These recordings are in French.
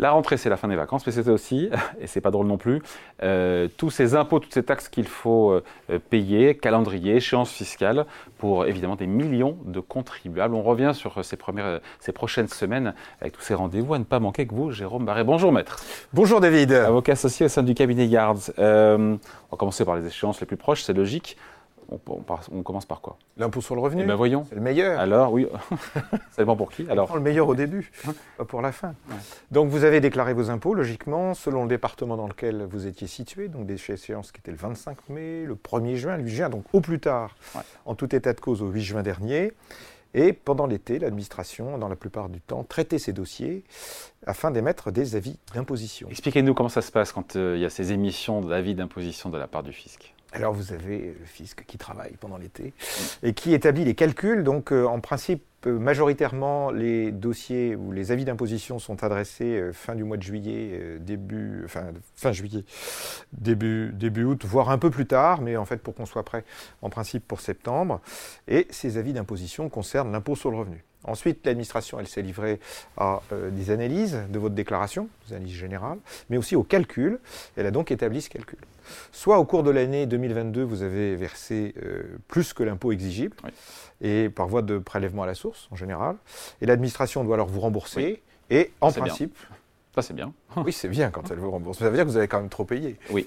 La rentrée, c'est la fin des vacances, mais c'était aussi, et c'est pas drôle non plus, euh, tous ces impôts, toutes ces taxes qu'il faut euh, payer, calendrier, échéance fiscale, pour évidemment des millions de contribuables. On revient sur ces, premières, ces prochaines semaines avec tous ces rendez-vous à ne pas manquer que vous, Jérôme Barré. Bonjour maître. Bonjour David. Avocat associé au sein du cabinet Yards. Euh, on va commencer par les échéances les plus proches, c'est logique on, commence par quoi? L'impôt sur le revenu. Eh ben voyons. C'est le meilleur. Alors, oui. ça dépend pour qui Alors. On prend le meilleur au début, hein? pas pour la fin. Donc, vous avez déclaré vos impôts, logiquement, selon le département dans lequel vous étiez situé. Donc, des échéances qui étaient le 25 mai, le 1er juin, le 8 juin, donc au plus tard, en tout état de cause, au 8 juin dernier. Et pendant l'été, l'administration, dans la plupart du temps, traitait ces dossiers afin d'émettre des avis d'imposition. Expliquez-nous comment ça se passe quand euh, il y a ces émissions d'avis d'imposition de la part du fisc. Alors vous avez le fisc qui travaille pendant l'été et qui établit les calculs. Donc euh, en principe, euh, majoritairement, les dossiers ou les avis d'imposition sont adressés euh, fin du mois de juillet, début, enfin fin juillet, début, début août, voire un peu plus tard, mais en fait pour qu'on soit prêt en principe pour septembre. Et ces avis d'imposition concernent l'impôt sur le revenu. Ensuite, l'administration, elle s'est livrée à euh, des analyses de votre déclaration, des analyses générales, mais aussi au calcul. Elle a donc établi ce calcul. Soit au cours de l'année 2022, vous avez versé euh, plus que l'impôt exigible, et par voie de prélèvement à la source en général, et l'administration doit alors vous rembourser. Et en principe, ça, c'est bien. oui, c'est bien quand elle vous rembourse. Ça veut dire que vous avez quand même trop payé. Oui.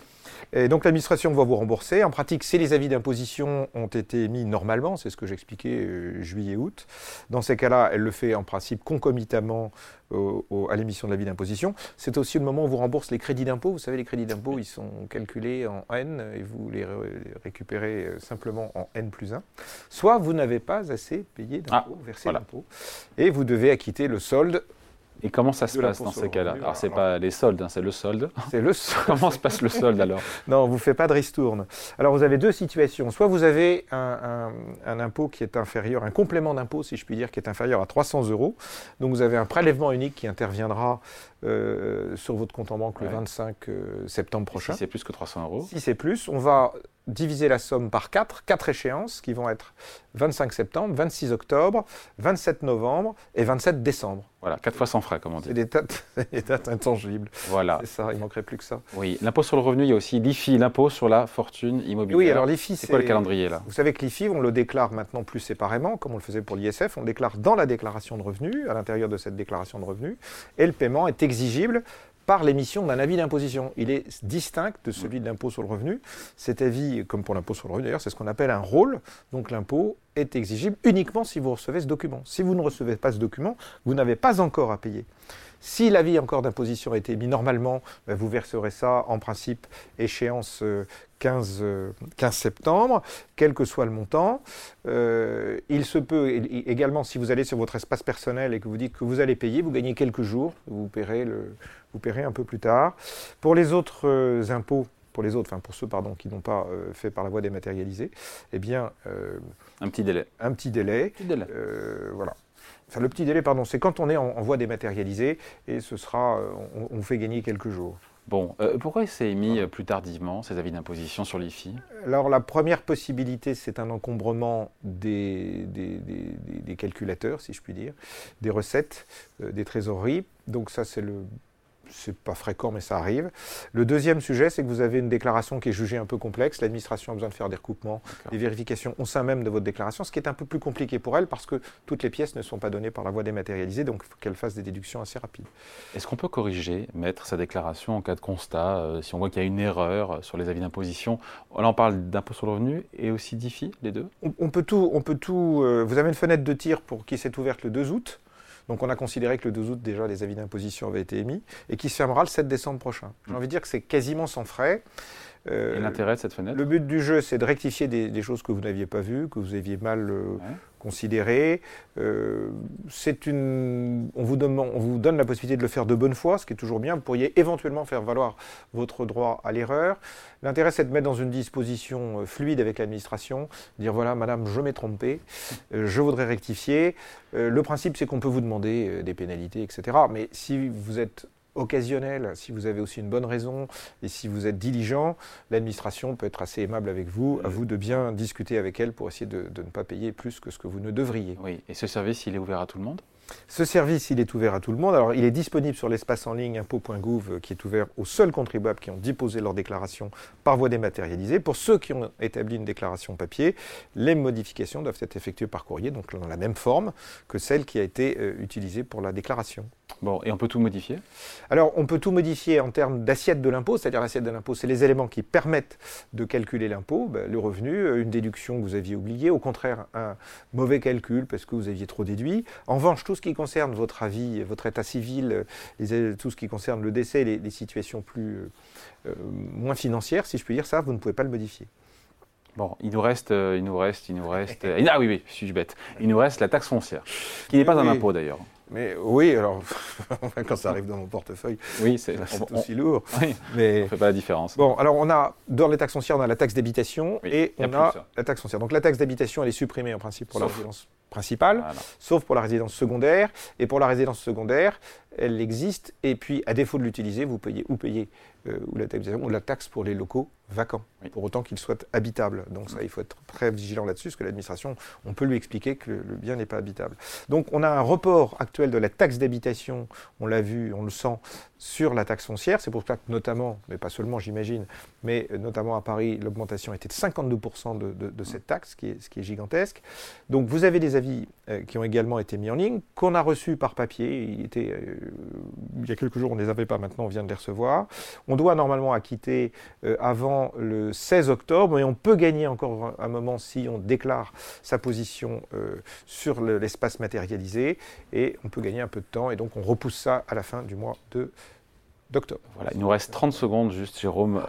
Et donc l'administration va vous rembourser. En pratique, si les avis d'imposition ont été émis normalement, c'est ce que j'expliquais euh, juillet-août, dans ces cas-là, elle le fait en principe concomitamment à l'émission de l'avis d'imposition. C'est aussi le moment où vous rembourse les crédits d'impôt. Vous savez, les crédits d'impôt, ils sont calculés en N et vous les récupérez euh, simplement en N plus 1. Soit vous n'avez pas assez payé d'impôt, ah, versé d'impôt, et vous devez acquitter le solde et comment ça se passe dans ces cas-là Alors, c'est pas les soldes, hein, c'est le solde. C'est le solde. comment se passe le solde alors? Non, vous ne faites pas de ristourne. Alors, vous avez deux situations. Soit vous avez un, impôt qui est inférieur, un complément d'impôt, si je puis dire, qui est inférieur à 300 euros. Donc, vous avez un prélèvement unique qui interviendra euh, sur votre compte en banque le 25 euh, septembre prochain. si c'est plus que 300 euros? Si c'est plus, on va diviser la somme par 4, 4 échéances qui vont être 25 septembre, 26 octobre, 27 novembre et 27 décembre. Voilà, 4 fois sans frais, comme on dit. C'est des dates, intangibles. Voilà. C'est ça, il manquerait plus que ça. Oui, l'impôt sur le revenu, il y a aussi l'IFI, l'impôt sur la fortune immobilière. Oui, alors l'IFI, c'est quoi le calendrier là? Vous savez que l'IFI, on le déclare maintenant plus séparément, comme on le faisait pour l'ISF, on le déclare dans la déclaration de revenus, à l'intérieur de cette déclaration de revenus, et le paiement est exigible par l'émission d'un avis d'imposition. Il est distinct de celui de l'impôt sur le revenu. Cet avis, comme pour l'impôt sur le revenu d'ailleurs, c'est ce qu'on appelle un rôle. Donc l'impôt est exigible uniquement si vous recevez ce document. Si vous ne recevez pas ce document, vous n'avez pas encore à payer. Si l'avis encore d'imposition a été émis normalement, ben, vous verserez ça en principe échéance 15, euh, 15 euh, septembre, quel que soit le montant. Euh, il se peut également, si vous allez sur votre espace personnel et que vous dites que vous allez payer, vous gagnez quelques jours, vous paierez, le, vous paierez un peu plus tard. Pour les autres impôts, pour les autres, enfin pour ceux pardon, qui n'ont pas fait par la voie dématérialisée, eh bien... un petit délai. Un petit délai. Petit délai. voilà le petit délai, pardon, c'est quand on est en, voie dématérialisée et ce sera, euh, on, fait gagner quelques jours. Bon, euh, pourquoi c'est émis euh, plus tardivement, ces avis d'imposition sur l'IFI Alors, la première possibilité, c'est un encombrement des, des, calculateurs, si je puis dire, des recettes, des trésoreries. Donc, ça, c'est le c'est pas fréquent, mais ça arrive. Le deuxième sujet, c'est que vous avez une déclaration qui est jugée un peu complexe. L'administration a besoin de faire des recoupements, des vérifications au sein même de votre déclaration, ce qui est un peu plus compliqué pour elle parce que toutes les pièces ne sont pas données par la voie dématérialisée, donc il faut qu'elle fasse des déductions assez rapides. Est-ce qu'on peut corriger, mettre sa déclaration en cas de constat, euh, si on voit qu'il y a une erreur sur les avis d'imposition? Là, on parle d'impôt sur le revenu et aussi d'IFI, les deux? On, peut tout. On peut tout euh, vous avez une fenêtre de tir pour qui s'est ouverte le 2 août. Donc on a considéré que le 12 août, déjà, les avis d'imposition avaient été émis et qui se fermera le 7 décembre prochain. J'ai envie de dire que c'est quasiment sans frais. Euh, et l'intérêt de cette fenêtre Le but du jeu, c'est de rectifier des, choses que vous n'aviez pas vues, que vous aviez mal euh, considérées. Euh, une, on, vous donne, on vous donne la possibilité de le faire de bonne foi, ce qui est toujours bien. Vous pourriez éventuellement faire valoir votre droit à l'erreur. L'intérêt, c'est de mettre dans une disposition fluide avec l'administration, dire voilà, madame, je m'ai trompé, je voudrais rectifier. le principe, c'est qu'on peut vous demander des pénalités, etc. Mais si vous êtes occasionnel, si vous avez aussi une bonne raison et si vous êtes diligent, l'administration peut être assez aimable avec vous. À vous de bien discuter avec elle pour essayer de, ne pas payer plus que ce que vous ne devriez. Oui, et ce service, il est ouvert à tout le monde? Ce service, il est ouvert à tout le monde. Alors, il est disponible sur l'espace en ligne impôt.gouv qui est ouvert aux seuls contribuables qui ont déposé leur déclaration par voie dématérialisée. Pour ceux qui ont établi une déclaration papier, les modifications doivent être effectuées par courrier, donc dans la même forme que celle qui a été euh, utilisée pour la déclaration. Bon, et on peut tout modifier? Alors, on peut tout modifier en termes d'assiette de l'impôt, c'est-à-dire l'assiette de l'impôt, c'est les éléments qui permettent de calculer l'impôt, ben, le revenu, une déduction que vous aviez oubliée, au contraire, un mauvais calcul parce que vous aviez trop déduit. En revanche, tout ce qui concerne votre avis, votre état civil, les, tout ce qui concerne le décès, les, les situations plus, euh, euh, moins financières, si je puis dire ça, vous ne pouvez pas le modifier. Bon, il nous reste, euh, il nous reste, il nous reste. euh, ah oui, oui, suis-je bête. Il nous reste la taxe foncière, qui n'est pas un impôt d'ailleurs. Mais oui, alors, quand ça arrive dans mon portefeuille, Oui, c'est. aussi lourd. oui, Mais on fait pas la différence. Bon, alors on a, dans les taxes foncières, on a la taxe d'habitation Oui, et a on a la taxe foncière. Donc la taxe d'habitation, elle est supprimée en principe pour la résidence principale, Voilà. sauf pour la résidence secondaire. Et pour la résidence secondaire, elle existe. Et puis, à défaut de l'utiliser, vous payez ou payez euh, ou la ou la taxe pour les locaux vacants, Oui. pour autant qu'ils soient habitables. Donc ça, il faut être très vigilant là-dessus, parce que l'administration, on peut lui expliquer que le, bien n'est pas habitable. Donc on a un report actuel de la taxe d'habitation, on l'a vu, on le sent, sur la taxe foncière. C'est pour ça que notamment, mais pas seulement j'imagine, mais euh, notamment à Paris, l'augmentation était de 52% de, de- de cette taxe, ce qui est, ce qui est gigantesque. Donc vous avez des avis euh, qui ont également été mis en ligne, qu'on a reçus par papier. Il, était, euh, il y a quelques jours, on ne les avait pas, maintenant on vient de les recevoir. On doit normalement acquitter euh, avant le 16 octobre, mais on peut gagner encore un, moment si on déclare sa position euh, sur le- l'espace matérialisé, et on peut gagner un peu de temps, et donc on repousse ça à la fin du mois d'octobre. Voilà, il nous reste 30 secondes juste, Jérôme.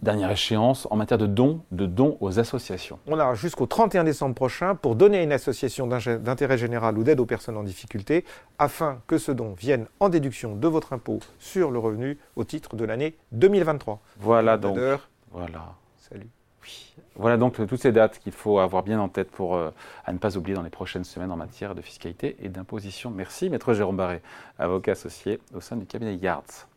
Dernière échéance en matière de dons, de dons aux associations. On a jusqu'au 31 décembre prochain pour donner à une association d'intérêt général ou d'aide aux personnes en difficulté afin que ce don vienne en déduction de votre impôt sur le revenu au titre de l'année 2023. Voilà donc. Voilà. Salut. Voilà donc euh, toutes ces dates qu'il faut avoir bien en tête pour euh, à ne pas oublier dans les prochaines semaines en matière de fiscalité et d'imposition. Merci, maître Jérôme Barré, avocat associé au sein du cabinet Yards.